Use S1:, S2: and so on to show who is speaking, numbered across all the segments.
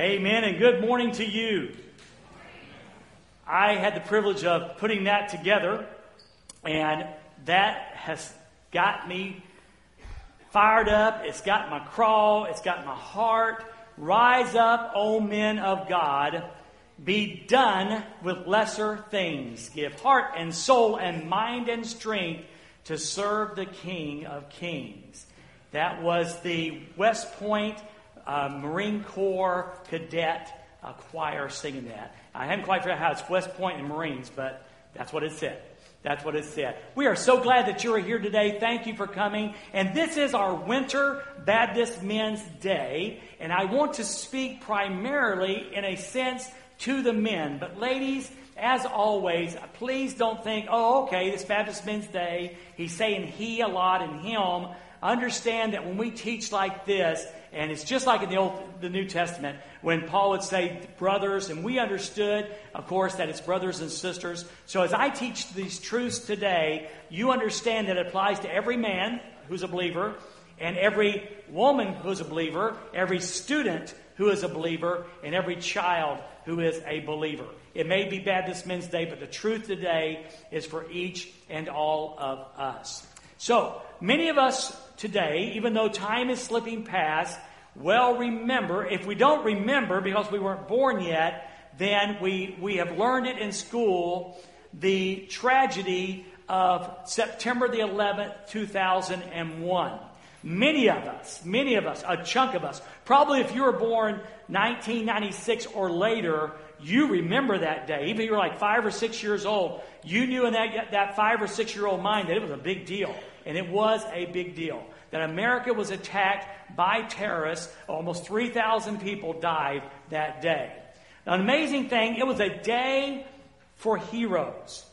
S1: Amen, and good morning to you. I had the privilege of putting that together, and that has got me fired up. It's got my crawl, it's got my heart. Rise up, O men of God. Be done with lesser things. Give heart and soul and mind and strength to serve the King of Kings. That was the West Point uh, Marine Corps cadet uh, choir singing that. I haven't quite figured out how it's West Point and Marines, but that's what it said. That's what it said. We are so glad that you are here today. Thank you for coming. And this is our Winter Baptist Men's Day. And I want to speak primarily, in a sense, to the men. But ladies, as always, please don't think, oh, okay, this Baptist Men's Day, he's saying he a lot and him. Understand that when we teach like this, and it's just like in the Old, the New Testament, when Paul would say brothers, and we understood, of course, that it's brothers and sisters. So as I teach these truths today, you understand that it applies to every man who's a believer, and every woman who's a believer, every student who is a believer, and every child who is a believer. It may be Baptist Men's Day, but the truth today is for each and all of us. So, many of us today, even though time is slipping past, well remember, if we don't remember because we weren't born yet, then we, we have learned it in school, the tragedy of September the 11th, 2001. Many of us, many of us, a chunk of us, probably if you were born 1996 or later, you remember that day. Even if you were like five or six years old, you knew in that, that five or six year old mind that it was a big deal. And it was a big deal that America was attacked by terrorists. Almost 3,000 people died that day. An amazing thing, it was a day for heroes.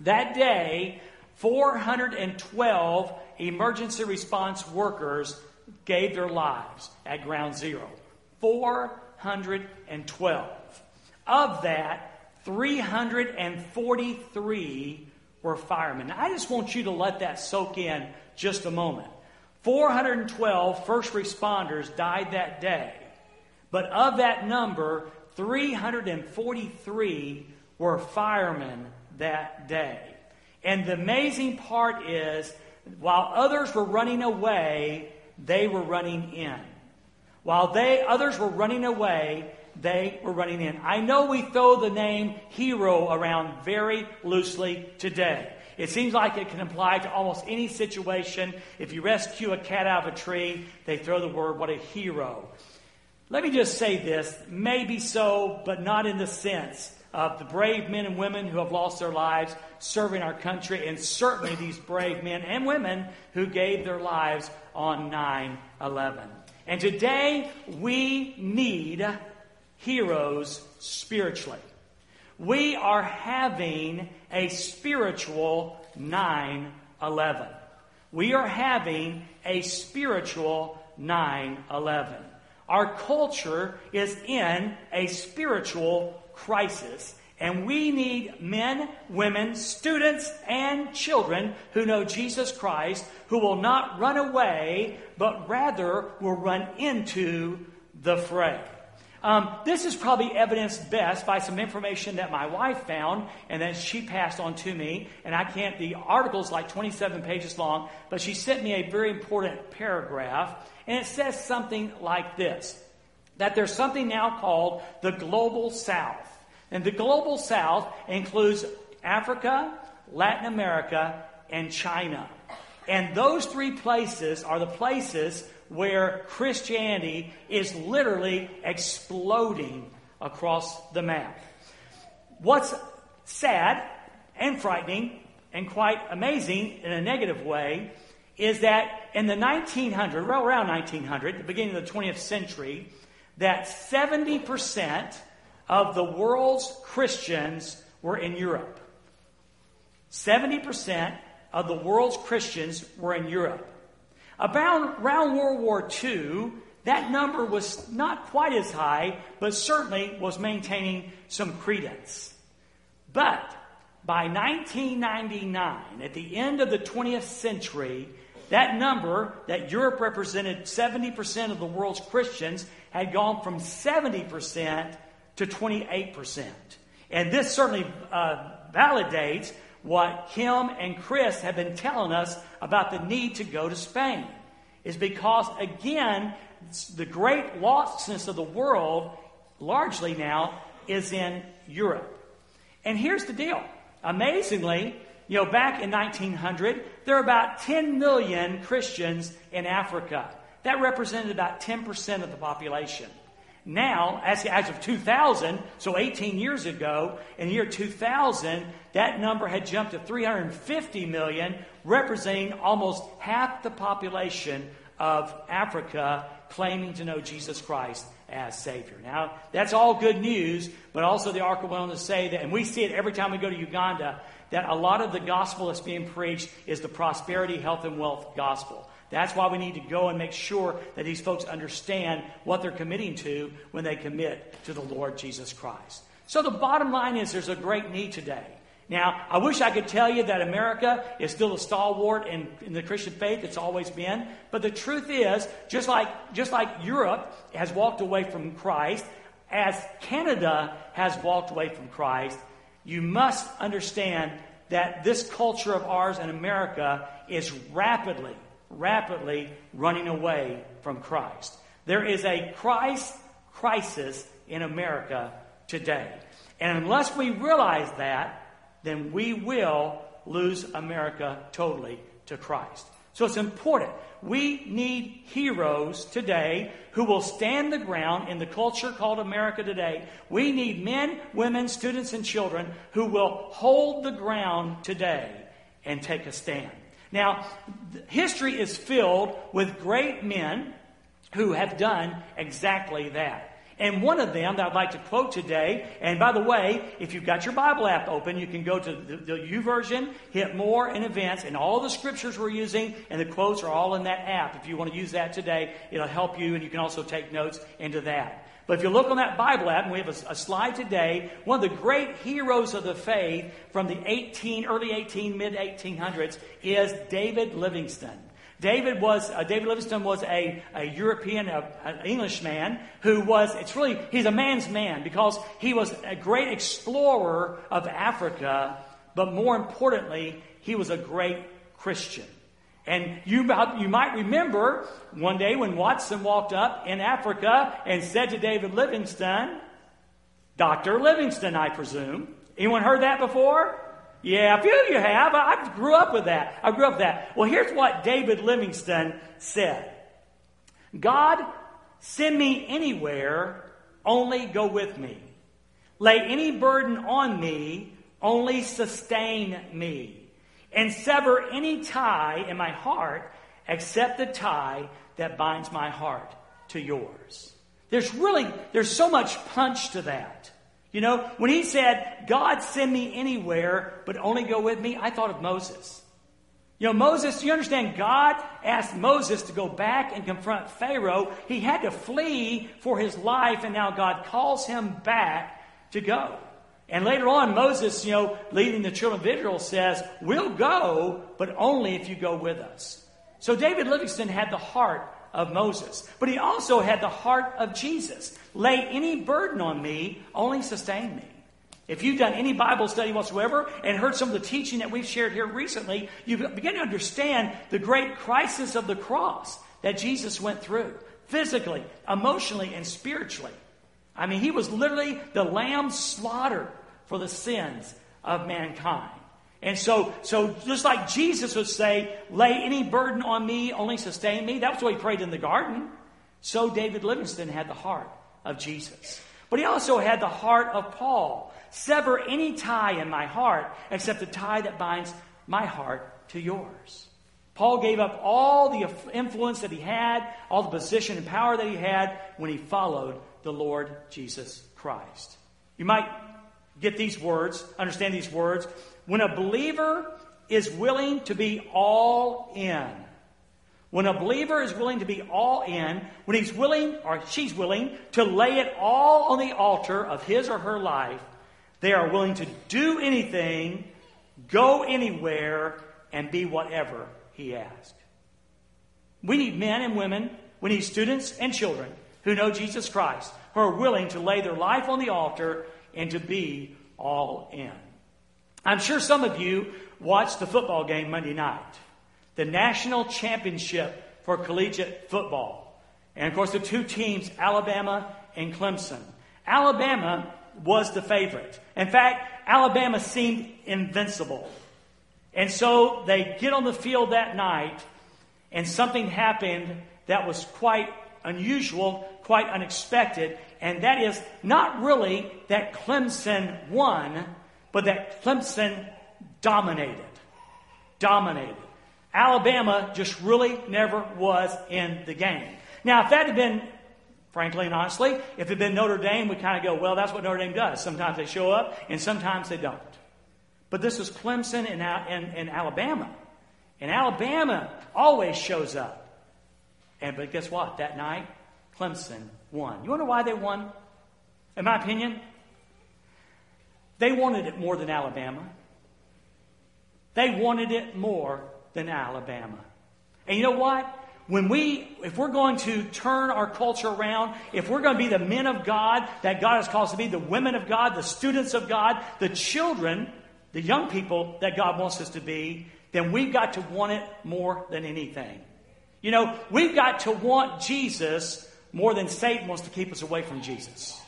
S1: That day, 412 emergency response workers gave their lives at ground zero. 412. Of that, 343 were firemen. Now, I just want you to let that soak in just a moment. 412 first responders died that day. But of that number, 343 were firemen that day. And the amazing part is, while others were running away, they were running in. While they others were running away, they were running in. I know we throw the name hero around very loosely today. It seems like it can apply to almost any situation. If you rescue a cat out of a tree, they throw the word, what a hero. Let me just say this maybe so, but not in the sense of the brave men and women who have lost their lives serving our country, and certainly these brave men and women who gave their lives on 9 11. And today, we need heroes spiritually. We are having a spiritual 9 11. We are having a spiritual 9 11. Our culture is in a spiritual crisis, and we need men, women, students, and children who know Jesus Christ, who will not run away, but rather will run into the fray. Um, this is probably evidenced best by some information that my wife found and that she passed on to me. And I can't, the article's like 27 pages long, but she sent me a very important paragraph. And it says something like this that there's something now called the Global South. And the Global South includes Africa, Latin America, and China. And those three places are the places where Christianity is literally exploding across the map. What's sad and frightening and quite amazing in a negative way is that in the 1900, well, around 1900, the beginning of the 20th century, that 70% of the world's Christians were in Europe. 70% of the world's Christians were in Europe. About, around World War II, that number was not quite as high, but certainly was maintaining some credence. But by 1999, at the end of the 20th century, that number that Europe represented 70% of the world's Christians had gone from 70% to 28%. And this certainly uh, validates what Kim and Chris have been telling us about the need to go to Spain. Is because, again, the great lostness of the world, largely now, is in Europe. And here's the deal. Amazingly, you know, back in 1900, there were about 10 million Christians in Africa. That represented about 10% of the population. Now, as, as of 2000, so 18 years ago, in the year 2000, that number had jumped to 350 million, representing almost half the population of Africa claiming to know Jesus Christ as Savior. Now, that's all good news, but also the article went on to say that, and we see it every time we go to Uganda, that a lot of the gospel that's being preached is the prosperity, health, and wealth gospel. That's why we need to go and make sure that these folks understand what they're committing to when they commit to the Lord Jesus Christ. So the bottom line is there's a great need today. Now, I wish I could tell you that America is still a stalwart in, in, the Christian faith. It's always been. But the truth is, just like, just like Europe has walked away from Christ, as Canada has walked away from Christ, you must understand that this culture of ours in America is rapidly rapidly running away from Christ. There is a Christ crisis in America today. And unless we realize that, then we will lose America totally to Christ. So it's important. We need heroes today who will stand the ground in the culture called America today. We need men, women, students, and children who will hold the ground today and take a stand. Now, history is filled with great men who have done exactly that. And one of them that I'd like to quote today, and by the way, if you've got your Bible app open, you can go to the, the version, hit more and events, and all the scriptures we're using and the quotes are all in that app. If you want to use that today, it'll help you, and you can also take notes into that. But if you look on that Bible app, and we have a, a, slide today, one of the great heroes of the faith from the 18, early 18, mid 1800s is David Livingstone. David was uh, David Livingstone was a, a European, a, an Englishman who was. It's really he's a man's man because he was a great explorer of Africa, but more importantly, he was a great Christian. And you, you might remember one day when Watson walked up in Africa and said to David Livingstone, Dr. Livingstone, I presume. Anyone heard that before? Yeah, a few of you have. I grew up with that. I grew up with that. Well, here's what David Livingstone said God, send me anywhere, only go with me. Lay any burden on me, only sustain me and sever any tie in my heart except the tie that binds my heart to yours. There's really, there's so much punch to that. You know, when he said, God send me anywhere, but only go with me, I thought of Moses. You know, Moses, you understand, God asked Moses to go back and confront Pharaoh. He had to flee for his life, and now God calls him back to go. And later on, Moses, you know, leading the children of Israel, says, We'll go, but only if you go with us. So David Livingstone had the heart of Moses, but he also had the heart of Jesus. Lay any burden on me, only sustain me. If you've done any Bible study whatsoever and heard some of the teaching that we've shared here recently, you begin to understand the great crisis of the cross that Jesus went through physically, emotionally, and spiritually. I mean, he was literally the lamb slaughtered for the sins of mankind. And so, so just like Jesus would say, lay any burden on me, only sustain me. That's what he prayed in the garden. So David Livingstone had the heart of Jesus. But he also had the heart of Paul. Sever any tie in my heart except the tie that binds my heart to yours. Paul gave up all the influence that he had, all the position and power that he had when he followed the Lord Jesus Christ. You might get these words, understand these words. When a believer is willing to be all in, when a believer is willing to be all in, when he's willing or she's willing to lay it all on the altar of his or her life, they are willing to do anything, go anywhere, and be whatever he asks. We need men and women, we need students and children who know Jesus Christ, who are willing to lay their life on the altar and to be all in. I'm sure some of you watched the football game Monday night, the national championship for collegiate football. And of course, the two teams, Alabama and Clemson. Alabama was the favorite. In fact, Alabama seemed invincible. And so they get on the field that night, and something happened that was quite unusual, quite unexpected, and that is not really that Clemson won, but that Clemson dominated. Dominated. Alabama just really never was in the game. Now, if that had been, frankly and honestly, if it had been Notre Dame, we kind of go, well, that's what Notre Dame does. Sometimes they show up, and sometimes they don't. But this was Clemson and, and, and Alabama. And Alabama always shows up. And but guess what? That night, Clemson won. You wonder why they won? In my opinion, they wanted it more than Alabama. They wanted it more than Alabama. And you know what? When we, if we're going to turn our culture around, if we're going to be the men of God that God has called us to be, the women of God, the students of God, the children, the young people that God wants us to be, then we've got to want it more than anything. You know, we've got to want Jesus more than Satan wants to keep us away from Jesus.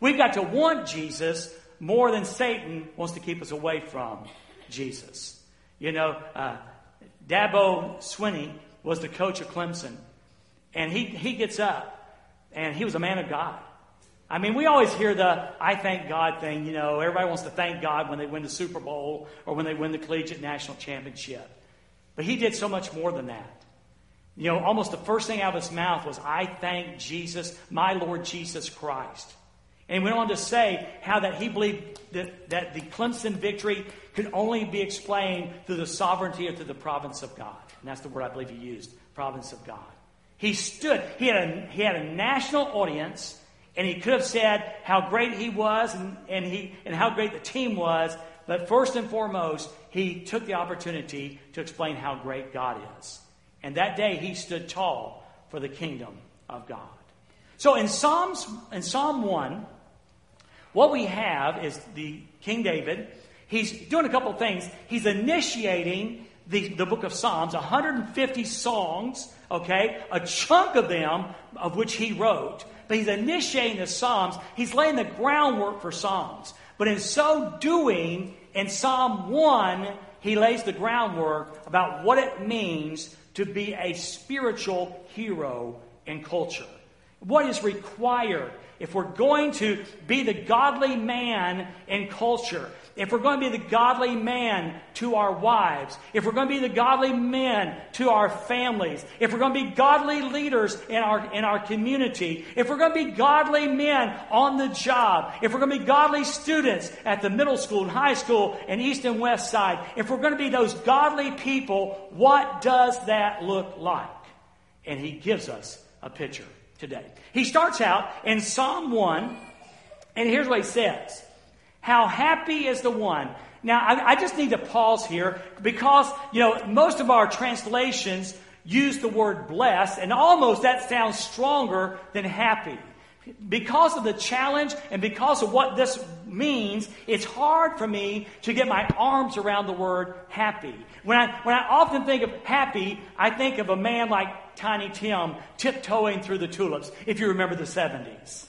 S1: We've got to want Jesus more than Satan wants to keep us away from Jesus. You know, uh, Dabo Swinney was the coach of Clemson, and he, he gets up, and he was a man of God. I mean, we always hear the I thank God thing, you know, everybody wants to thank God when they win the Super Bowl or when they win the collegiate national championship. But he did so much more than that. You know, almost the first thing out of his mouth was, I thank Jesus, my Lord Jesus Christ. And he went on to say how that he believed that, that the Clemson victory could only be explained through the sovereignty or through the province of God. And that's the word I believe he used, province of God. He stood, he had a, he had a national audience, and he could have said how great he was and, and, he, and how great the team was, but first and foremost, he took the opportunity to explain how great God is. And that day he stood tall for the kingdom of God. So in Psalms, in Psalm 1, what we have is the King David. He's doing a couple things. He's initiating the, the book of Psalms, 150 songs, okay, a chunk of them of which he wrote. But he's initiating the Psalms. He's laying the groundwork for Psalms. But in so doing, in Psalm 1, he lays the groundwork about what it means to be a spiritual hero in culture. What is required if we're going to be the godly man in culture? If we're going to be the godly man to our wives, if we're going to be the godly men to our families, if we're going to be godly leaders in our, in our community, if we're going to be godly men on the job, if we're going to be godly students at the middle school and high school and east and west side, if we're going to be those godly people, what does that look like? And he gives us a picture today. He starts out in Psalm 1, and here's what he says. How happy is the one. Now, I, I just need to pause here because, you know, most of our translations use the word blessed, and almost that sounds stronger than happy. Because of the challenge and because of what this means, it's hard for me to get my arms around the word happy. When I, when I often think of happy, I think of a man like Tiny Tim tiptoeing through the tulips, if you remember the 70s.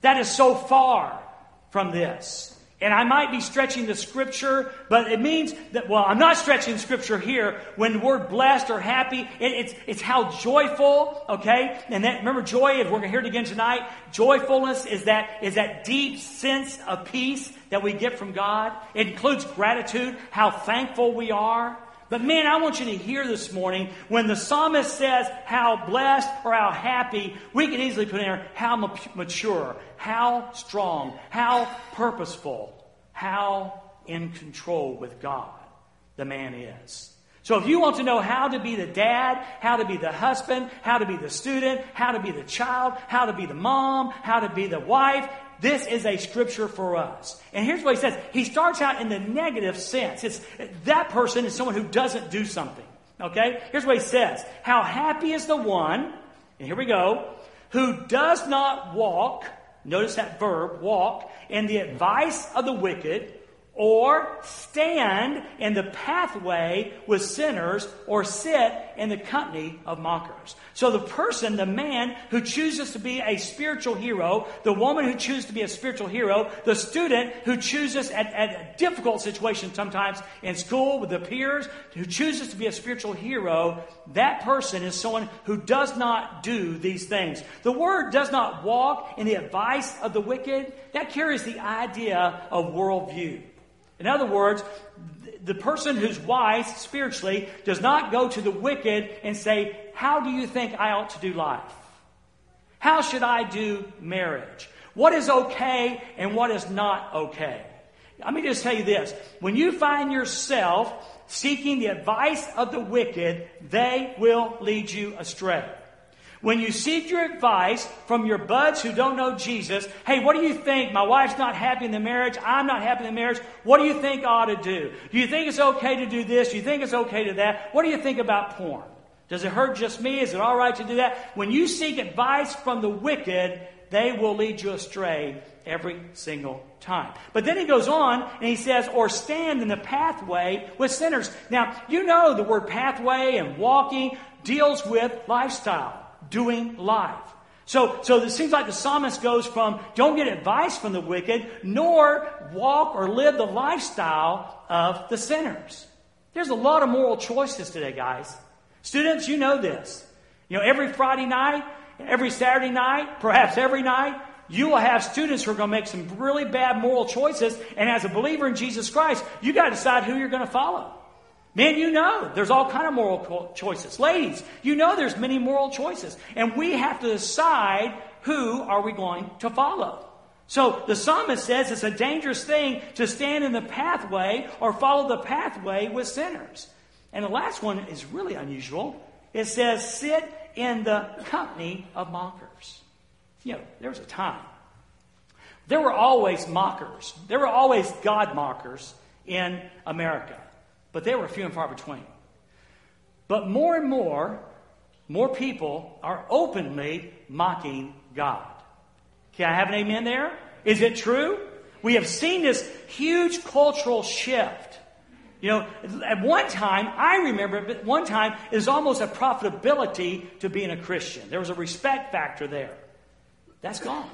S1: That is so far from this. And I might be stretching the scripture, but it means that, well, I'm not stretching scripture here. When the word blessed or happy, it, it's, it's how joyful, okay? And that, remember joy, if we're going to hear it again tonight. Joyfulness is that, is that deep sense of peace that we get from God. It includes gratitude, how thankful we are. But man, I want you to hear this morning when the psalmist says how blessed or how happy, we can easily put in there how mature, how strong, how purposeful, how in control with God the man is. So if you want to know how to be the dad, how to be the husband, how to be the student, how to be the child, how to be the mom, how to be the wife, this is a scripture for us. And here's what he says. He starts out in the negative sense. It's that person is someone who doesn't do something. Okay? Here's what he says How happy is the one, and here we go, who does not walk, notice that verb, walk, in the advice of the wicked, or stand in the pathway with sinners, or sit in the company of mockers. So the person, the man who chooses to be a spiritual hero, the woman who chooses to be a spiritual hero, the student who chooses at, at a difficult situation sometimes in school with the peers, who chooses to be a spiritual hero, that person is someone who does not do these things. The word does not walk in the advice of the wicked. That carries the idea of worldview. In other words, the person who's wise spiritually does not go to the wicked and say, How do you think I ought to do life? How should I do marriage? What is okay and what is not okay? Let me just tell you this. When you find yourself seeking the advice of the wicked, they will lead you astray. When you seek your advice from your buds who don't know Jesus, hey, what do you think? My wife's not happy in the marriage. I'm not happy in the marriage. What do you think I ought to do? Do you think it's okay to do this? Do you think it's okay to that? What do you think about porn? Does it hurt just me? Is it all right to do that? When you seek advice from the wicked, they will lead you astray every single time. But then he goes on and he says, or stand in the pathway with sinners. Now, you know the word pathway and walking deals with lifestyle doing life. So, so it seems like the psalmist goes from don't get advice from the wicked, nor walk or live the lifestyle of the sinners. There's a lot of moral choices today, guys. Students, you know this. You know, every Friday night, every Saturday night, perhaps every night, you will have students who are going to make some really bad moral choices. And as a believer in Jesus Christ, you got to decide who you're going to follow. Men, you know there's all kind of moral choices. Ladies, you know there's many moral choices. And we have to decide who are we going to follow. So the psalmist says it's a dangerous thing to stand in the pathway or follow the pathway with sinners. And the last one is really unusual. It says, sit in the company of mockers. You know, there was a time. There were always mockers. There were always God mockers in America but they were few and far between. But more and more, more people are openly mocking God. Can I have an amen there? Is it true? We have seen this huge cultural shift. You know, at one time, I remember at one time, it was almost a profitability to being a Christian. There was a respect factor there. That's gone.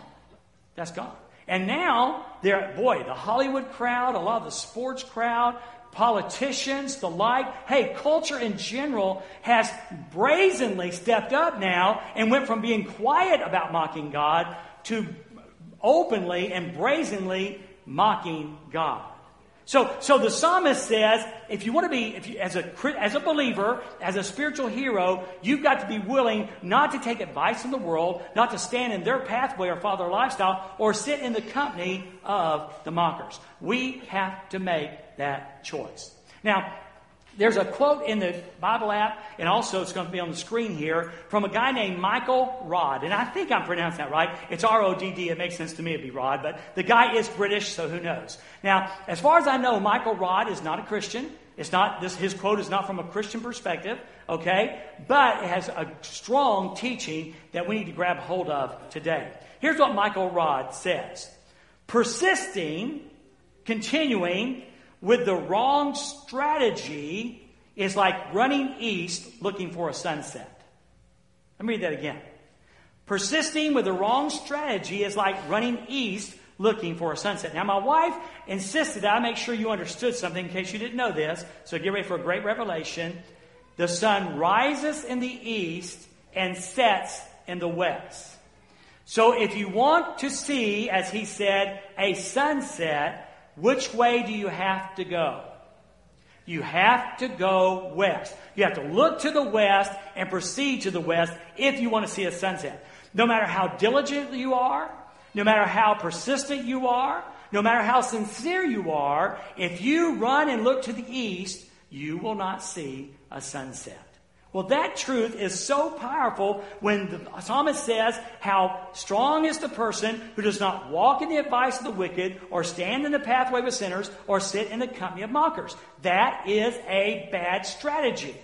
S1: That's gone. And now, boy, the Hollywood crowd, a lot of the sports crowd, politicians, the like. Hey, culture in general has brazenly stepped up now and went from being quiet about mocking God to openly and brazenly mocking God. So, so the psalmist says, if you want to be, if you, as a as a believer, as a spiritual hero, you've got to be willing not to take advice from the world, not to stand in their pathway or follow their lifestyle, or sit in the company of the mockers. We have to make that choice. Now, there's a quote in the Bible app, and also it's going to be on the screen here, from a guy named Michael Rodd. And I think I'm pronouncing that right. It's R O D D. It makes sense to me to be Rod, but the guy is British, so who knows? Now, as far as I know, Michael Rodd is not a Christian. It's not this his quote is not from a Christian perspective, okay? But it has a strong teaching that we need to grab hold of today. Here's what Michael Rodd says. Persisting, continuing, with the wrong strategy is like running east looking for a sunset. Let me read that again. Persisting with the wrong strategy is like running east looking for a sunset. Now, my wife insisted that I make sure you understood something in case you didn't know this. So get ready for a great revelation. The sun rises in the east and sets in the west. So if you want to see, as he said, a sunset, which way do you have to go? You have to go west. You have to look to the west and proceed to the west if you want to see a sunset. No matter how diligent you are, no matter how persistent you are, no matter how sincere you are, if you run and look to the east, you will not see a sunset. Well, that truth is so powerful when the psalmist says, How strong is the person who does not walk in the advice of the wicked, or stand in the pathway with sinners, or sit in the company of mockers. That is a bad strategy.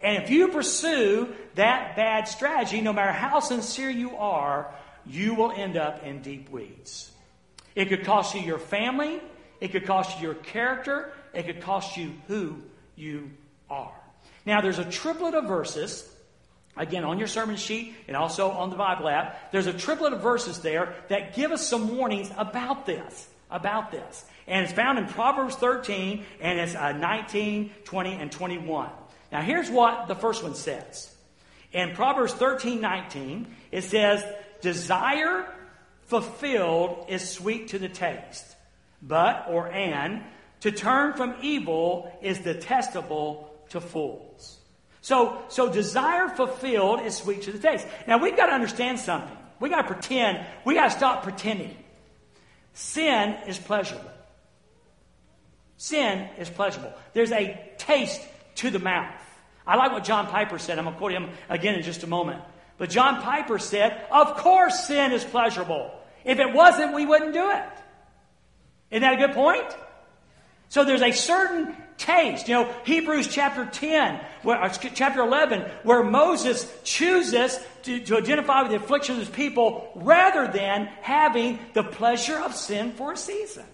S1: And if you pursue that bad strategy, no matter how sincere you are, you will end up in deep weeds. It could cost you your family, it could cost you your character, it could cost you who you are. Now, there's a triplet of verses, again, on your sermon sheet and also on the Bible app. There's a triplet of verses there that give us some warnings about this. About this. And it's found in Proverbs 13, and it's uh, 19, 20, and 21. Now, here's what the first one says. In Proverbs 13, 19, it says, Desire fulfilled is sweet to the taste, but, or and, to turn from evil is detestable to fools. So, so desire fulfilled is sweet to the taste. Now we've got to understand something. We got to pretend. We got to stop pretending. Sin is pleasurable. Sin is pleasurable. There's a taste to the mouth. I like what John Piper said. I'm going to quote him again in just a moment. But John Piper said, Of course sin is pleasurable. If it wasn't, we wouldn't do it. Isn't that a good point? So there's a certain taste. You know, Hebrews chapter 10, where, uh, chapter 11, where Moses chooses to, to identify with the affliction of his people rather than having the pleasure of sin for a season.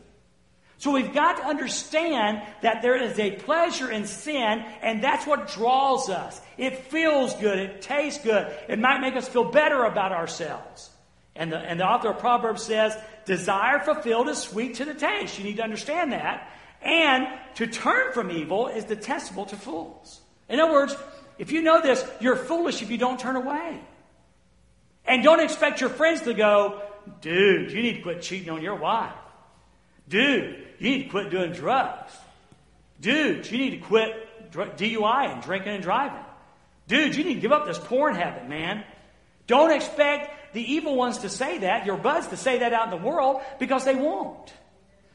S1: So we've got to understand that there is a pleasure in sin, and that's what draws us. It feels good, it tastes good, it might make us feel better about ourselves. And the, and the author of Proverbs says, Desire fulfilled is sweet to the taste. You need to understand that. And to turn from evil is detestable to fools. In other words, if you know this, you're foolish if you don't turn away. And don't expect your friends to go, Dude, you need to quit cheating on your wife. Dude, you need to quit doing drugs. Dude, you need to quit DUI and drinking and driving. Dude, you need to give up this porn habit, man. Don't expect the evil ones to say that, your buds to say that out in the world, because they won't.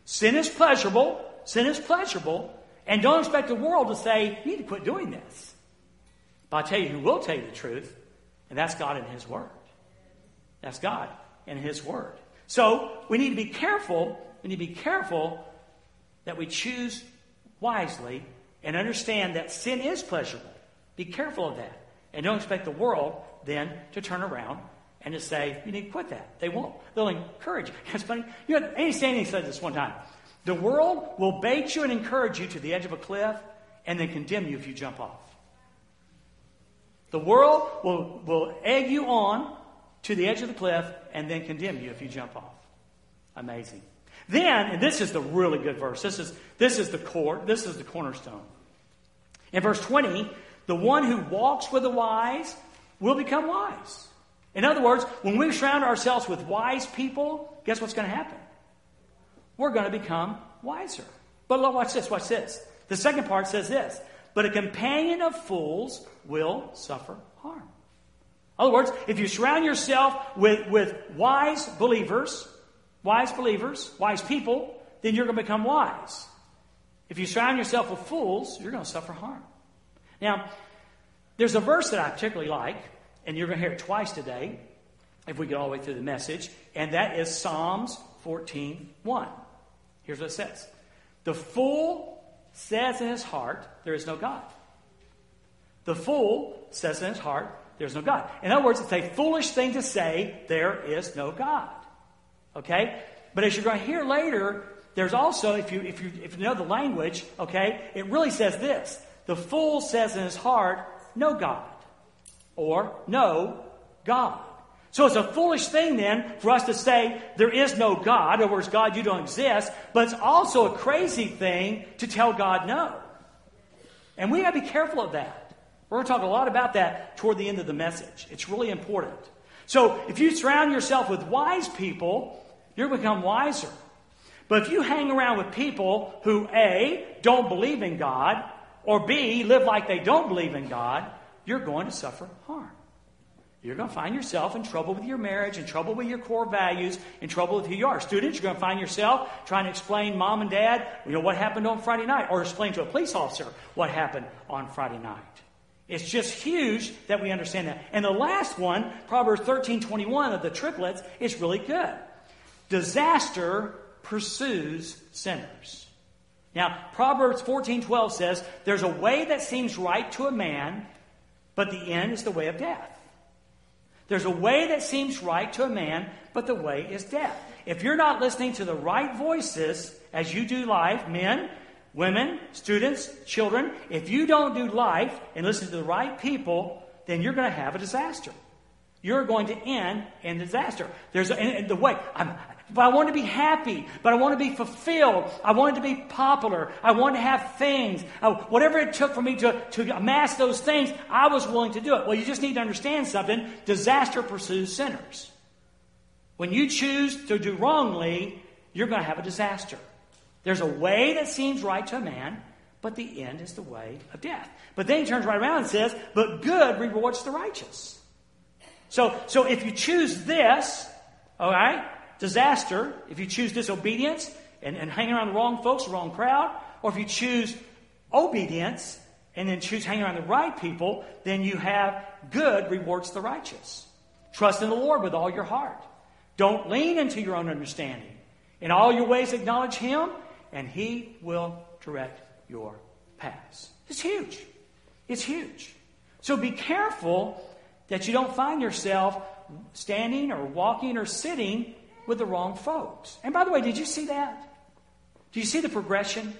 S1: Sin is pleasurable. Sin is pleasurable. And don't expect the world to say, you need to quit doing this. But I'll tell you who will tell you the truth, and that's God in His Word. That's God in His Word. So we need to be careful. We need to be careful that we choose wisely and understand that sin is pleasurable. Be careful of that. And don't expect the world then to turn around and to say, you need to quit that. They won't. They'll encourage. It's funny. You know, Andy Stanley said this one time. The world will bait you and encourage you to the edge of a cliff and then condemn you if you jump off. The world will, will egg you on to the edge of the cliff and then condemn you if you jump off. Amazing. Then, and this is the really good verse. This is, this is the core, this is the cornerstone. In verse 20, the one who walks with the wise will become wise. In other words, when we surround ourselves with wise people, guess what's going to happen? We're going to become wiser. But look, watch this, watch this. The second part says this But a companion of fools will suffer harm. In other words, if you surround yourself with, with wise believers, wise believers, wise people, then you're going to become wise. If you surround yourself with fools, you're going to suffer harm. Now, there's a verse that I particularly like, and you're going to hear it twice today, if we get all the way through the message, and that is Psalms 14 1. Here's what it says The fool says in his heart, There is no God. The fool says in his heart, There's no God. In other words, it's a foolish thing to say, There is no God. Okay? But as you're going to hear later, there's also, if you, if you, if you know the language, okay, it really says this. The fool says in his heart, no God. Or, no God. So it's a foolish thing then for us to say there is no God, or words, God, you don't exist, but it's also a crazy thing to tell God no. And we gotta be careful of that. We're gonna talk a lot about that toward the end of the message. It's really important. So if you surround yourself with wise people, you're going to become wiser. But if you hang around with people who, A, don't believe in God, or B, live like they don't believe in God, you're going to suffer harm. You're going to find yourself in trouble with your marriage, in trouble with your core values, in trouble with who you are. Students, you're going to find yourself trying to explain mom and dad, you know, what happened on Friday night, or explain to a police officer what happened on Friday night. It's just huge that we understand that. And the last one, Proverbs 13 21 of the triplets, is really good. Disaster pursues sinners. Now, Proverbs 14 12 says, There's a way that seems right to a man, but the end is the way of death. There's a way that seems right to a man, but the way is death. If you're not listening to the right voices as you do life, men, women, students, children, if you don't do life and listen to the right people, then you're going to have a disaster. You're going to end in disaster. There's a, the way I'm, but I want to be happy. But I want to be fulfilled. I wanted to be popular. I want to have things. I, whatever it took for me to, to amass those things, I was willing to do it. Well, you just need to understand something. Disaster pursues sinners. When you choose to do wrongly, you're going to have a disaster. There's a way that seems right to a man, but the end is the way of death. But then he turns right around and says, But good rewards the righteous. So, so if you choose this, all right, disaster if you choose disobedience and, and hang around the wrong folks, the wrong crowd, or if you choose obedience and then choose hanging around the right people, then you have good rewards the righteous. Trust in the Lord with all your heart. Don't lean into your own understanding. In all your ways, acknowledge Him, and He will direct your paths. It's huge. It's huge. So be careful that you don't find yourself standing or walking or sitting with the wrong folks. And by the way, did you see that? Do you see the progression?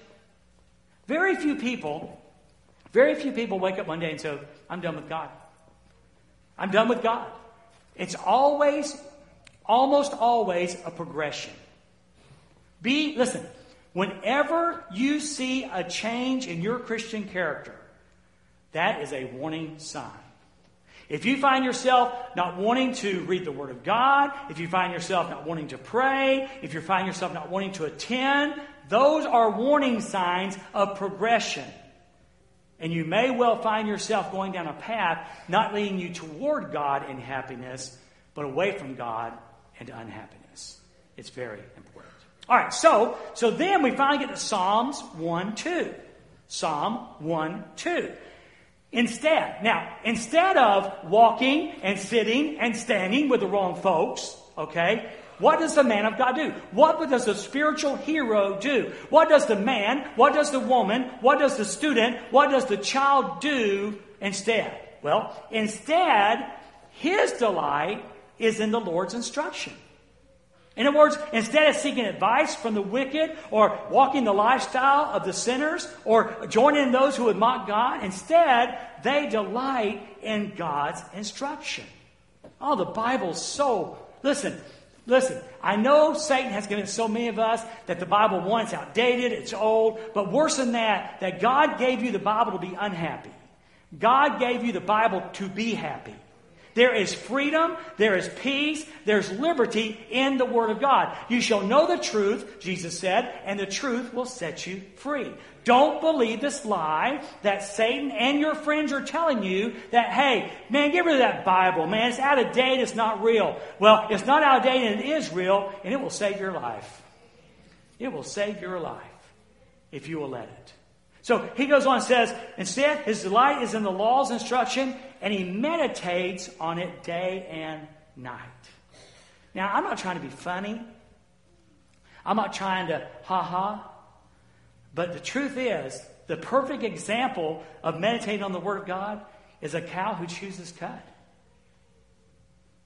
S1: Very few people, very few people wake up one day and say, I'm done with God. I'm done with God. It's always, almost always a progression. Be, listen, whenever you see a change in your Christian character, that is a warning sign. If you find yourself not wanting to read the Word of God, if you find yourself not wanting to pray, if you find yourself not wanting to attend, those are warning signs of progression. And you may well find yourself going down a path not leading you toward God and happiness, but away from God and unhappiness. It's very important. All right, so so then we finally get to Psalms 1 2. Psalm 1 2. Instead, now, instead of walking and sitting and standing with the wrong folks, okay, what does the man of God do? What does the spiritual hero do? What does the man, what does the woman, what does the student, what does the child do instead? Well, instead, his delight is in the Lord's instruction. In other words, instead of seeking advice from the wicked or walking the lifestyle of the sinners or joining those who would mock God, instead, they delight in God's instruction. Oh, the Bible's so. Listen, listen. I know Satan has convinced so many of us that the Bible, one, it's outdated, it's old, but worse than that, that God gave you the Bible to be unhappy. God gave you the Bible to be happy. There is freedom, there is peace, there's liberty in the Word of God. You shall know the truth, Jesus said, and the truth will set you free. Don't believe this lie that Satan and your friends are telling you that, hey, man, get rid of that Bible, man. It's out of date, it's not real. Well, it's not out of date and it is real, and it will save your life. It will save your life if you will let it. So he goes on and says, instead, his delight is in the law's instruction, and he meditates on it day and night. Now, I'm not trying to be funny. I'm not trying to ha ha. But the truth is, the perfect example of meditating on the Word of God is a cow who chews his cud.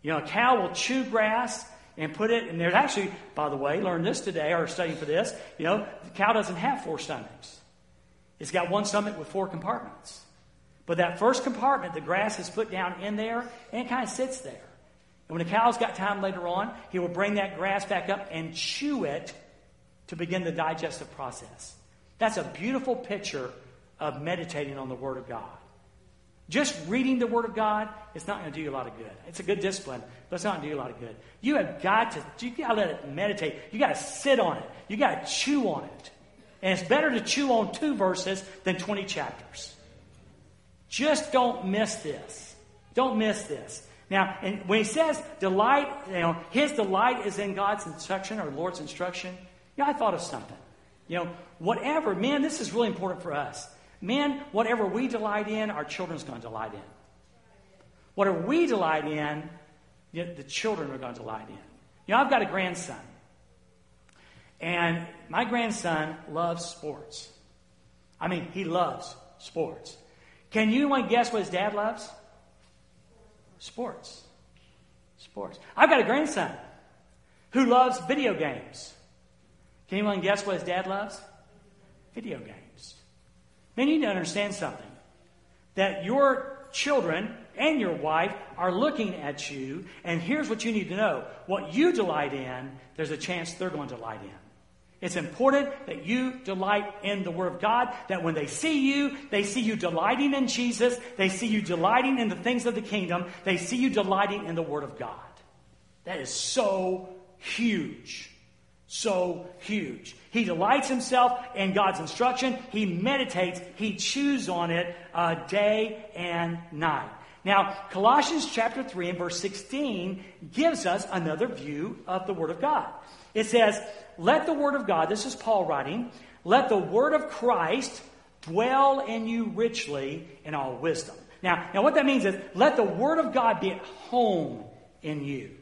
S1: You know, a cow will chew grass and put it, and there's actually, by the way, learned this today or studying for this, you know, the cow doesn't have four stomachs. It's got one summit with four compartments. But that first compartment, the grass is put down in there and it kind of sits there. And when the cow's got time later on, he will bring that grass back up and chew it to begin the digestive process. That's a beautiful picture of meditating on the Word of God. Just reading the Word of God, it's not going to do you a lot of good. It's a good discipline, but it's not going to do you a lot of good. You have got to, you got to let it meditate. You got to sit on it. You got to chew on it. And it's better to chew on two verses than 20 chapters. Just don't miss this. Don't miss this. Now, and when he says delight, you know, his delight is in God's instruction or Lord's instruction, Yeah, I thought of something. You know, whatever, man, this is really important for us. Men, whatever we delight in, our children's going to delight in. Whatever we delight in, the children are going to delight in. You know, I've got a grandson. And my grandson loves sports. I mean, he loves sports. Can you guess what his dad loves? Sports. Sports. I've got a grandson who loves video games. Can anyone guess what his dad loves? Video games. Men, you need to understand something that your children and your wife are looking at you, and here's what you need to know what you delight in, there's a chance they're going to delight in. It's important that you delight in the Word of God, that when they see you, they see you delighting in Jesus, they see you delighting in the things of the kingdom, they see you delighting in the Word of God. That is so huge. So huge. He delights himself in God's instruction. He meditates. He chews on it uh, day and night. Now, Colossians chapter 3 and verse 16 gives us another view of the Word of God. It says, Let the Word of God, this is Paul writing, let the Word of Christ dwell in you richly in all wisdom. Now, now what that means is let the Word of God be at home in you.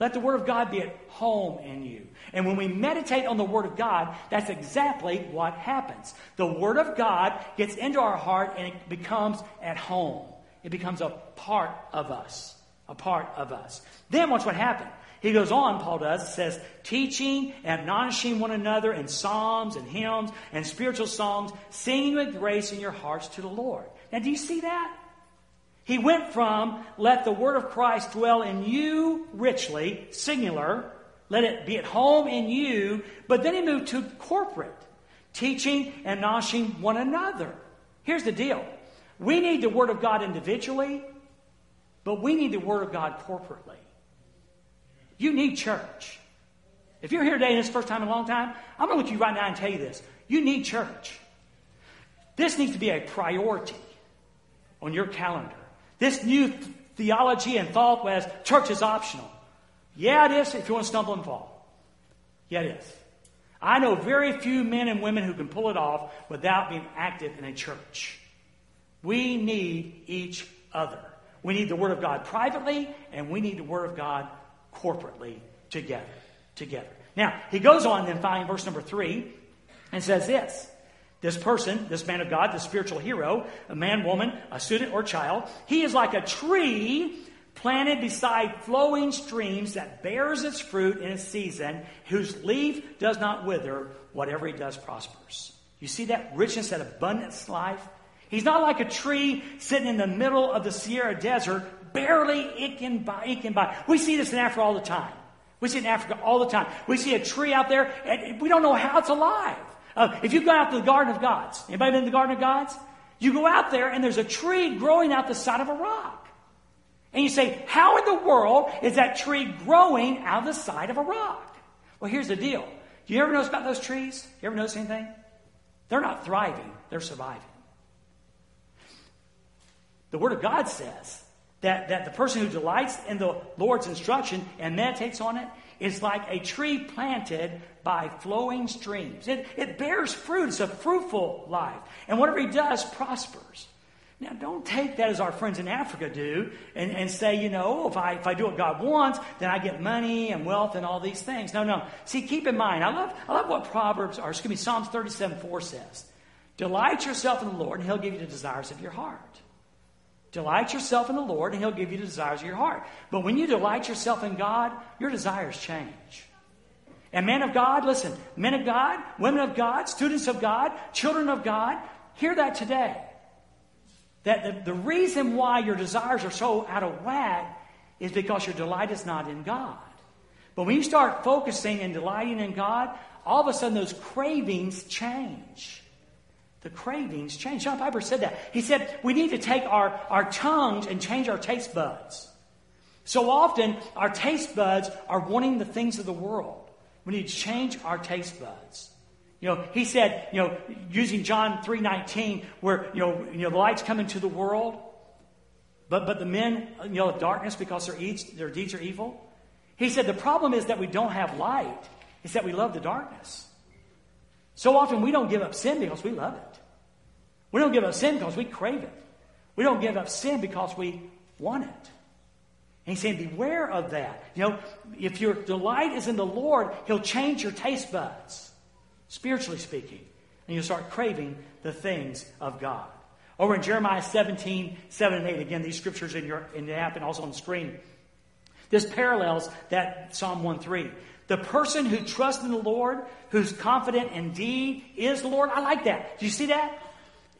S1: Let the Word of God be at home in you. And when we meditate on the Word of God, that's exactly what happens. The Word of God gets into our heart and it becomes at home. It becomes a part of us. A part of us. Then watch what happened. He goes on, Paul does, it says, teaching and admonishing one another in psalms and hymns and spiritual songs, singing with grace in your hearts to the Lord. Now, do you see that? He went from, let the word of Christ dwell in you richly, singular, let it be at home in you, but then he moved to corporate, teaching and admonishing one another. Here's the deal. We need the word of God individually, but we need the word of God corporately. You need church. If you're here today and it's the first time in a long time, I'm going to look at you right now and tell you this. You need church. This needs to be a priority on your calendar. This new th- theology and thought was church is optional. Yeah, it is if you want to stumble and fall. Yeah, it is. I know very few men and women who can pull it off without being active in a church. We need each other. We need the Word of God privately, and we need the Word of God corporately together. Together. Now, he goes on then, finally, verse number three, and says this this person, this man of God, the spiritual hero, a man, woman, a student, or child, he is like a tree planted beside flowing streams that bears its fruit in its season, whose leaf does not wither, whatever he does prospers. You see that richness, that abundance life? He's not like a tree sitting in the middle of the Sahara Desert, barely eking by, by. We see this in Africa all the time. We see it in Africa all the time. We see a tree out there, and we don't know how it's alive. Uh, if you go out to the Garden of Gods, anybody been to the Garden of Gods? You go out there and there's a tree growing out the side of a rock. And you say, how in the world is that tree growing out of the side of a rock? Well, here's the deal. Do you ever notice about those trees? You ever notice anything? They're not thriving, they're surviving. The Word of God says that, that the person who delights in the Lord's instruction and meditates on it is like a tree planted by flowing streams. It, it bears fruit. It's a fruitful life. And whatever he does prospers. Now, don't take that as our friends in Africa do and, and say, you know, if I, if I do what God wants, then I get money and wealth and all these things. No, no. See, keep in mind, I love, I love what Proverbs, or excuse me, Psalms 37 4 says. Delight yourself in the Lord, and he'll give you the desires of your heart. Delight yourself in the Lord, and he'll give you the desires of your heart. But when you delight yourself in God, your desires change. And men of God, listen, men of God, women of God, students of God, children of God, hear that today. That the, the reason why your desires are so out of whack is because your delight is not in God. But when you start focusing and delighting in God, all of a sudden those cravings change. The cravings change. John Piper said that. He said we need to take our, our tongues and change our taste buds. So often our taste buds are wanting the things of the world. We need to change our taste buds. You know, he said, you know, using John 3.19, where, you know, you know, the light's come into the world, but, but the men, you know, of darkness because their, eats, their deeds are evil. He said the problem is that we don't have light. It's that we love the darkness. So often we don't give up sin because we love it. We don't give up sin because we crave it. We don't give up sin because we want it. And he's saying, beware of that. You know, if your delight is in the Lord, he'll change your taste buds, spiritually speaking, and you'll start craving the things of God. Over in Jeremiah 17, 7 and 8, again, these scriptures in, your, in the app and also on the screen. This parallels that Psalm 1 3. The person who trusts in the Lord, who's confident indeed is the Lord. I like that. Do you see that?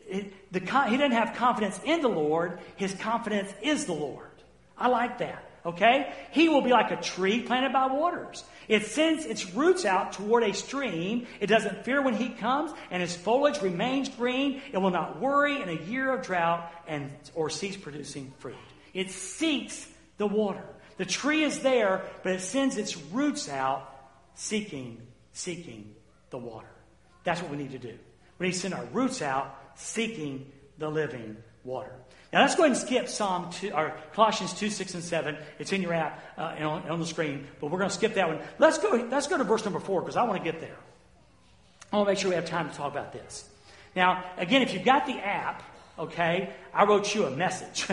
S1: It, the, he doesn't have confidence in the Lord, his confidence is the Lord. I like that. Okay? He will be like a tree planted by waters. It sends its roots out toward a stream. It doesn't fear when heat comes, and its foliage remains green. It will not worry in a year of drought and or cease producing fruit. It seeks the water. The tree is there, but it sends its roots out seeking, seeking the water. That's what we need to do. We need to send our roots out seeking the living water. Now let's go ahead and skip Psalm 2, or Colossians 2, 6, and 7. It's in your app uh, and on, on, the screen, but we're going to skip that one. Let's go, let's go to verse number 4 because I want to get there. I want to make sure we have time to talk about this. Now, again, if you've got the app, okay, I wrote you a message.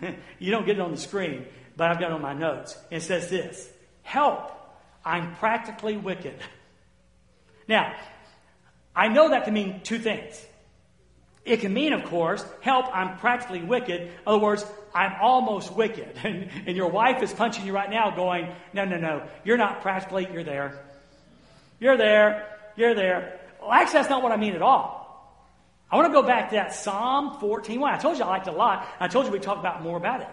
S1: you don't get it on the screen, but I've got on my notes. It says this Help, I'm practically wicked. Now, I know that can mean two things. It can mean, of course, help, I'm practically wicked. In other words, I'm almost wicked. And, and your wife is punching you right now going, no, no, no, you're not practically, you're there. You're there. You're there. Well, actually, that's not what I mean at all. I want to go back to that Psalm 14. I told you I liked it a lot. I told you we talked about more about it.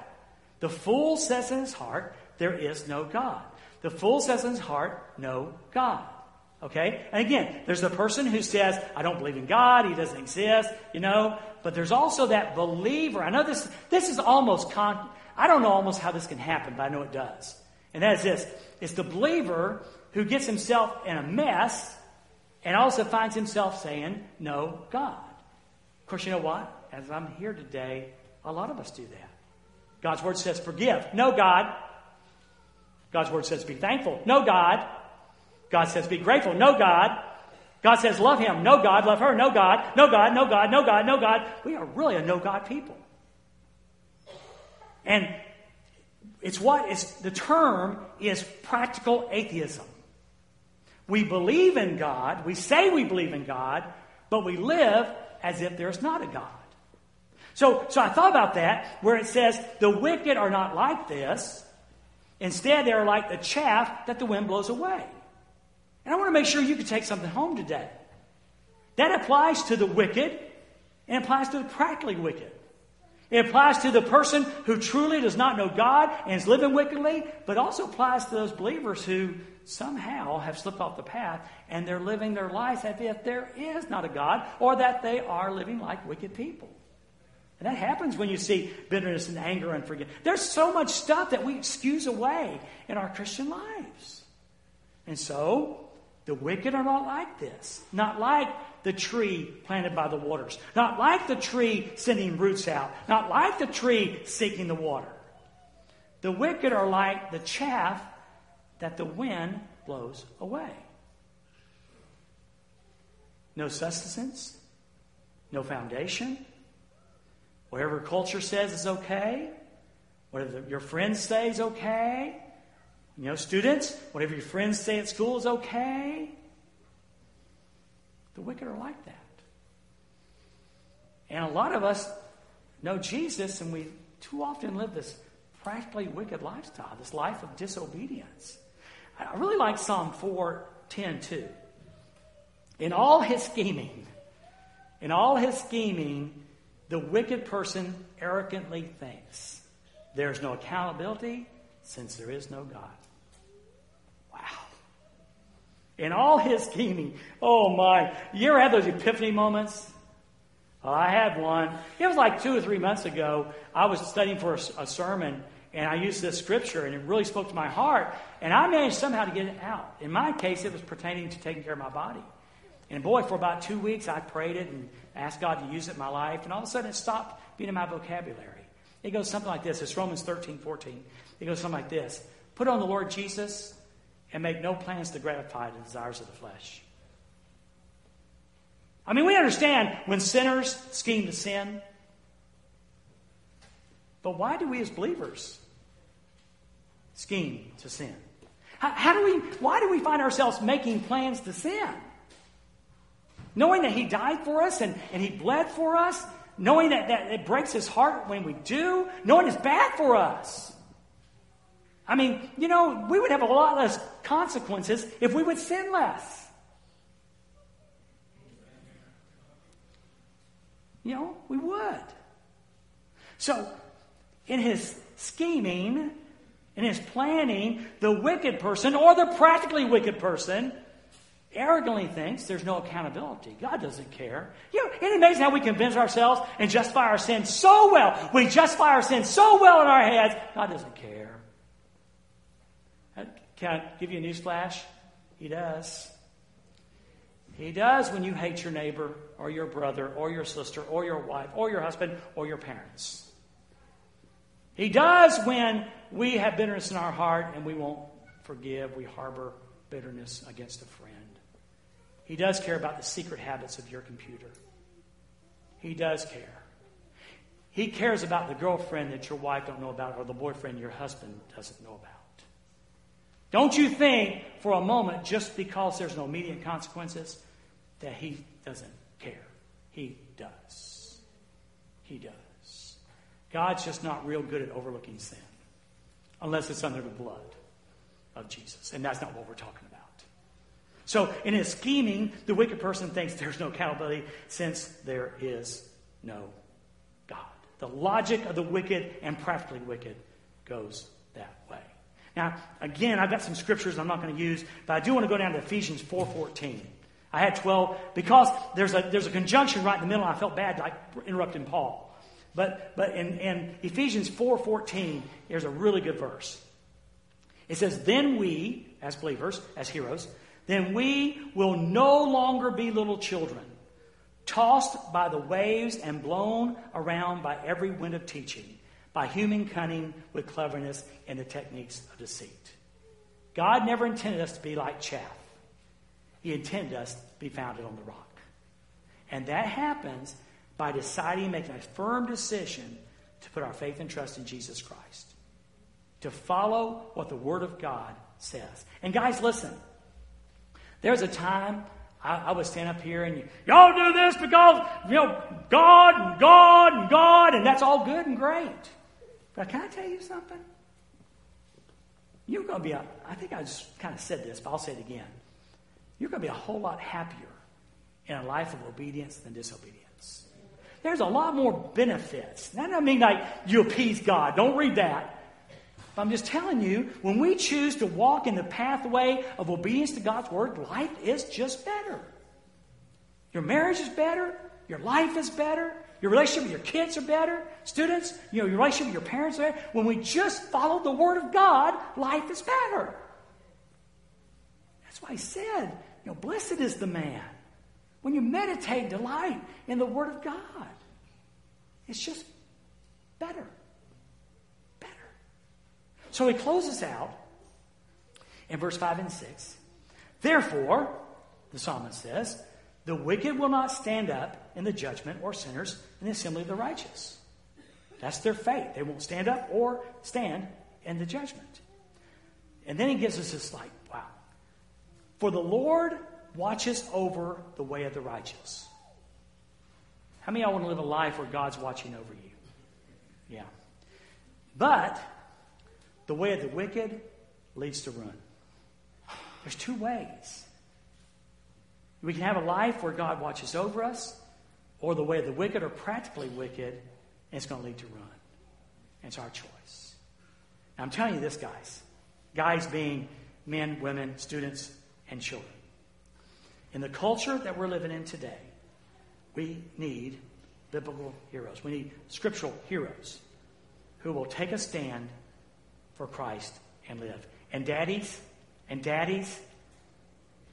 S1: The fool says in his heart, there is no God. The fool says in his heart, no God. Okay? And again, there's the person who says, I don't believe in God, He doesn't exist, you know. But there's also that believer. I know this, this is almost, con- I don't know almost how this can happen, but I know it does. And that is this it's the believer who gets himself in a mess and also finds himself saying, No, God. Of course, you know what? As I'm here today, a lot of us do that. God's word says, Forgive. No, God. God's word says, Be thankful. No, God. God says, be grateful. No, God. God says, love him. No, God. Love her. No, God. No, God. No, God. No, God. No, God. We are really a no God people. And it's what is the term is practical atheism. We believe in God, we say we believe in God, but we live as if there's not a God. So, so I thought about that where it says the wicked are not like this. Instead, they are like the chaff that the wind blows away. And I want to make sure you can take something home today. That applies to the wicked and applies to the practically wicked. It applies to the person who truly does not know God and is living wickedly, but also applies to those believers who somehow have slipped off the path and they're living their lives as if there is not a God or that they are living like wicked people. And that happens when you see bitterness and anger and forgiveness. There's so much stuff that we excuse away in our Christian lives. And so, the wicked are not like this. Not like the tree planted by the waters. Not like the tree sending roots out. Not like the tree seeking the water. The wicked are like the chaff that the wind blows away. No sustenance, no foundation. Whatever culture says is okay, whatever your friends say is okay, you know, students, whatever your friends say at school is okay. The wicked are like that. And a lot of us know Jesus, and we too often live this practically wicked lifestyle, this life of disobedience. I really like Psalm 4:10 too. In all his scheming, in all his scheming, the wicked person arrogantly thinks there's no accountability since there is no God Wow. in all his scheming. Oh my. You ever have those epiphany moments? Well, I had one. It was like two or three months ago. I was studying for a, a, sermon and I used this scripture and it really spoke to my heart. And I managed somehow to get it out. In my case, it was pertaining to taking care of my body. And boy, for about two weeks, I prayed it and asked God to use it in my life. And all of a sudden, it stopped being in my vocabulary. It goes something like this. It's Romans 13, 14. It goes something like this. Put on the Lord Jesus and make no plans to gratify the desires of the flesh. I mean, we understand when sinners scheme to sin. But why do we as believers scheme to sin? How, how, do we, why do we find ourselves making plans to sin? Knowing that He died for us and, and He bled for us, knowing that, that it breaks his heart when we do, knowing it's bad for us. I mean, you know, we would have a lot less consequences if we would sin less. You know, we would. So, in his scheming, in his planning, the wicked person or the practically wicked person arrogantly thinks there's no accountability. God doesn't care. You know, it amazing how we convince ourselves and justify our sins so well? We justify our sins so well in our heads. God doesn't care. Uh, can I give you a newsflash? He does. He does when you hate your neighbor or your brother or your sister or your wife or your husband or your parents. He does when we have bitterness in our heart and we won't forgive, we harbor bitterness against a friend. He does care about the secret habits of your computer. He does care. He cares about the girlfriend that your wife don't know about or the boyfriend your husband doesn't know about. Don't you think for a moment, just because there's no immediate consequences, that he doesn't care? He does. He does. God's just not real good at overlooking sin unless it's under the blood of Jesus. And that's not what we're talking about. So, in his scheming, the wicked person thinks there's no accountability since there is no God. The logic of the wicked and practically wicked goes that way. Now, again, I've got some scriptures I'm not going to use, but I do want to go down to Ephesians 4.14. I had 12 because there's a, there's a conjunction right in the middle. I felt bad like interrupting Paul. But, but in, in Ephesians 4.14, there's a really good verse. It says, Then we, as believers, as heroes, then we will no longer be little children, tossed by the waves and blown around by every wind of teaching, by human cunning with cleverness and the techniques of deceit. God never intended us to be like chaff. He intended us to be founded on the rock. And that happens by deciding, making a firm decision to put our faith and trust in Jesus Christ, to follow what the Word of God says. And guys, listen. There's a time I, I would stand up here and y'all do this because you know God and God and God, and that's all good and great. But can I tell you something? You're going to be a, I think I just kind of said this, but I'll say it again. You're going to be a whole lot happier in a life of obedience than disobedience. There's a lot more benefits. That doesn't mean like you appease God. Don't read that. I'm just telling you, when we choose to walk in the pathway of obedience to God's word, life is just better. Your marriage is better. Your life is better. Your relationship with your kids are better. Students, you know, your relationship with your parents are better. When we just follow the word of God, life is better. That's why he said, you know, blessed is the man when you meditate, delight in the Word of God, it's just. Better. So he closes out in verse 5 and 6. Therefore, the psalmist says, the wicked will not stand up in the judgment or sinners in the assembly of the righteous. That's their fate. They won't stand up or stand in the judgment. And then he gives us this like, wow. For the Lord watches over the way of the righteous. How many of y'all want to live a life where God's watching over you? Yeah. But the way of the wicked leads to ruin. There's two ways. We can have a life where God watches over us, or the way of the wicked or practically wicked, and it's going to lead to ruin. And it's our choice. Now, I'm telling you this, guys. Guys being men, women, students, and children. In the culture that we're living in today, we need biblical heroes. We need scriptural heroes who will take a stand for Christ and live. And daddies, and daddies,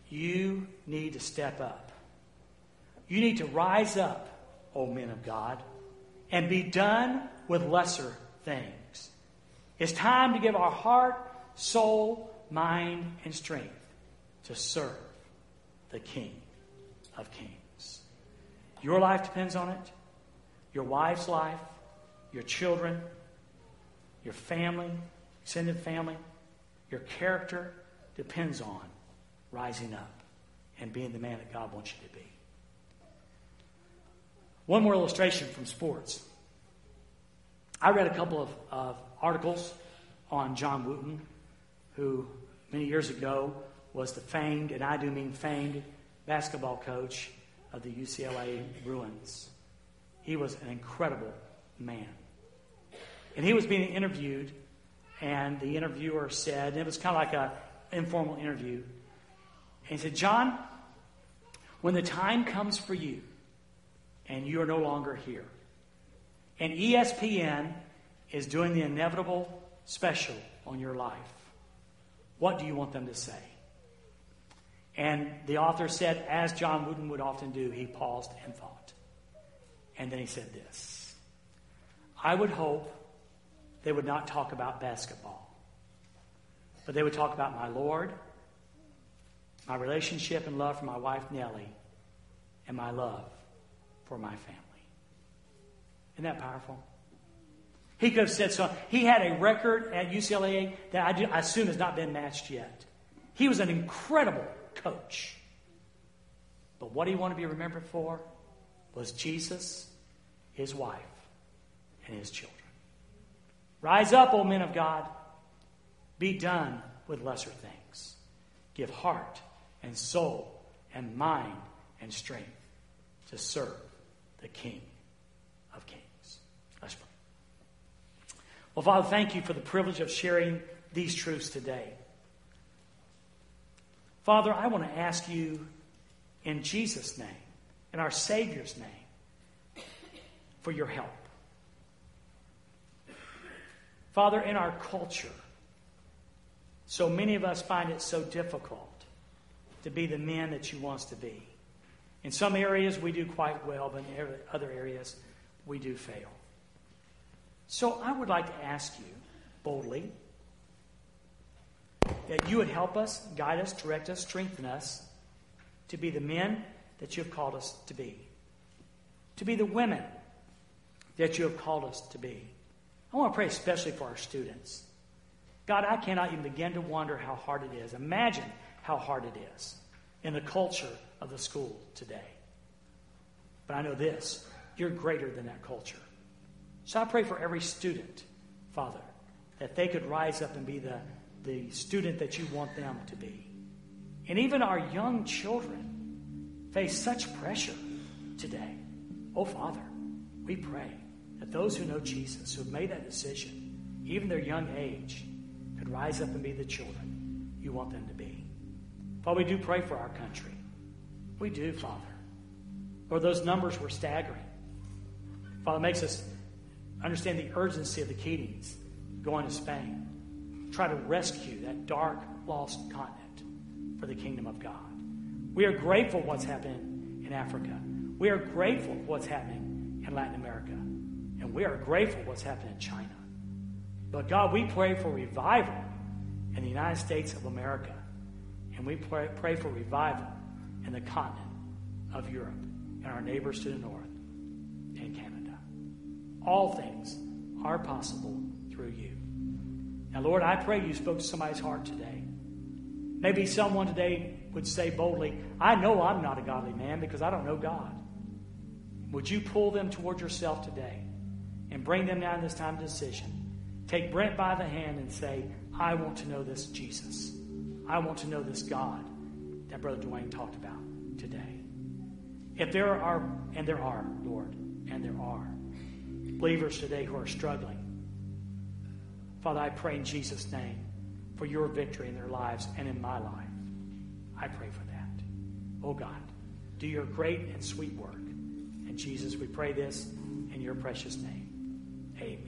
S1: you need to step up. You need to rise up, O men of God, and be done with lesser things. It's time to give our heart, soul, mind, and strength to serve the King of Kings. Your life depends on it, your wife's life, your children, your family, extended family, your character depends on rising up and being the man that God wants you to be. One more illustration from sports. I read a couple of, of articles on John Wooden, who many years ago was the famed, and I do mean famed, basketball coach of the UCLA Bruins. He was an incredible man. And he was being interviewed, and the interviewer said, and it was kind of like an informal interview, and he said, John, when the time comes for you and you are no longer here, and ESPN is doing the inevitable special on your life, what do you want them to say? And the author said, as John Wooden would often do, he paused and thought. And then he said this I would hope they would not talk about basketball, but they would talk about my Lord, my relationship and love for my wife Nellie, and my love for my family. Isn't that powerful? He could have said so. He had a record at UCLA that I, do, I assume has not been matched yet. He was an incredible coach. But what he wanted to be remembered for was Jesus, his wife, and his children. Rise up, O men of God. Be done with lesser things. Give heart and soul and mind and strength to serve the King of Kings. Let's pray. Well, Father, thank you for the privilege of sharing these truths today. Father, I want to ask you in Jesus' name, in our Savior's name, for your help. Father, in our culture, so many of us find it so difficult to be the men that you want us to be. In some areas, we do quite well, but in other areas, we do fail. So I would like to ask you boldly that you would help us, guide us, direct us, strengthen us to be the men that you have called us to be, to be the women that you have called us to be. I want to pray especially for our students. God, I cannot even begin to wonder how hard it is. Imagine how hard it is in the culture of the school today. But I know this you're greater than that culture. So I pray for every student, Father, that they could rise up and be the the student that you want them to be. And even our young children face such pressure today. Oh, Father, we pray that those who know Jesus, who have made that decision, even their young age, could rise up and be the children you want them to be. Father, we do pray for our country. We do, Father. Lord, those numbers were staggering. Father, makes us understand the urgency of the Keatings going to Spain try to rescue that dark, lost continent for the kingdom of God. We are grateful what's happening in Africa. We are grateful what's happening in Latin America. And we are grateful what's happening in China. But God, we pray for revival in the United States of America. And we pray, pray for revival in the continent of Europe and our neighbors to the north and Canada. All things are possible through you. Now, Lord, I pray you spoke to somebody's heart today. Maybe someone today would say boldly, I know I'm not a godly man because I don't know God. Would you pull them toward yourself today and bring them down this time of decision? Take Brent by the hand and say, I want to know this Jesus. I want to know this God that Brother Dwayne talked about today. If there are, and there are, Lord, and there are, believers today who are struggling, Father, I pray in Jesus' name for your victory in their lives and in my life. I pray for that. Oh God, do your great and sweet work. And Jesus, we pray this in your precious name. Amen.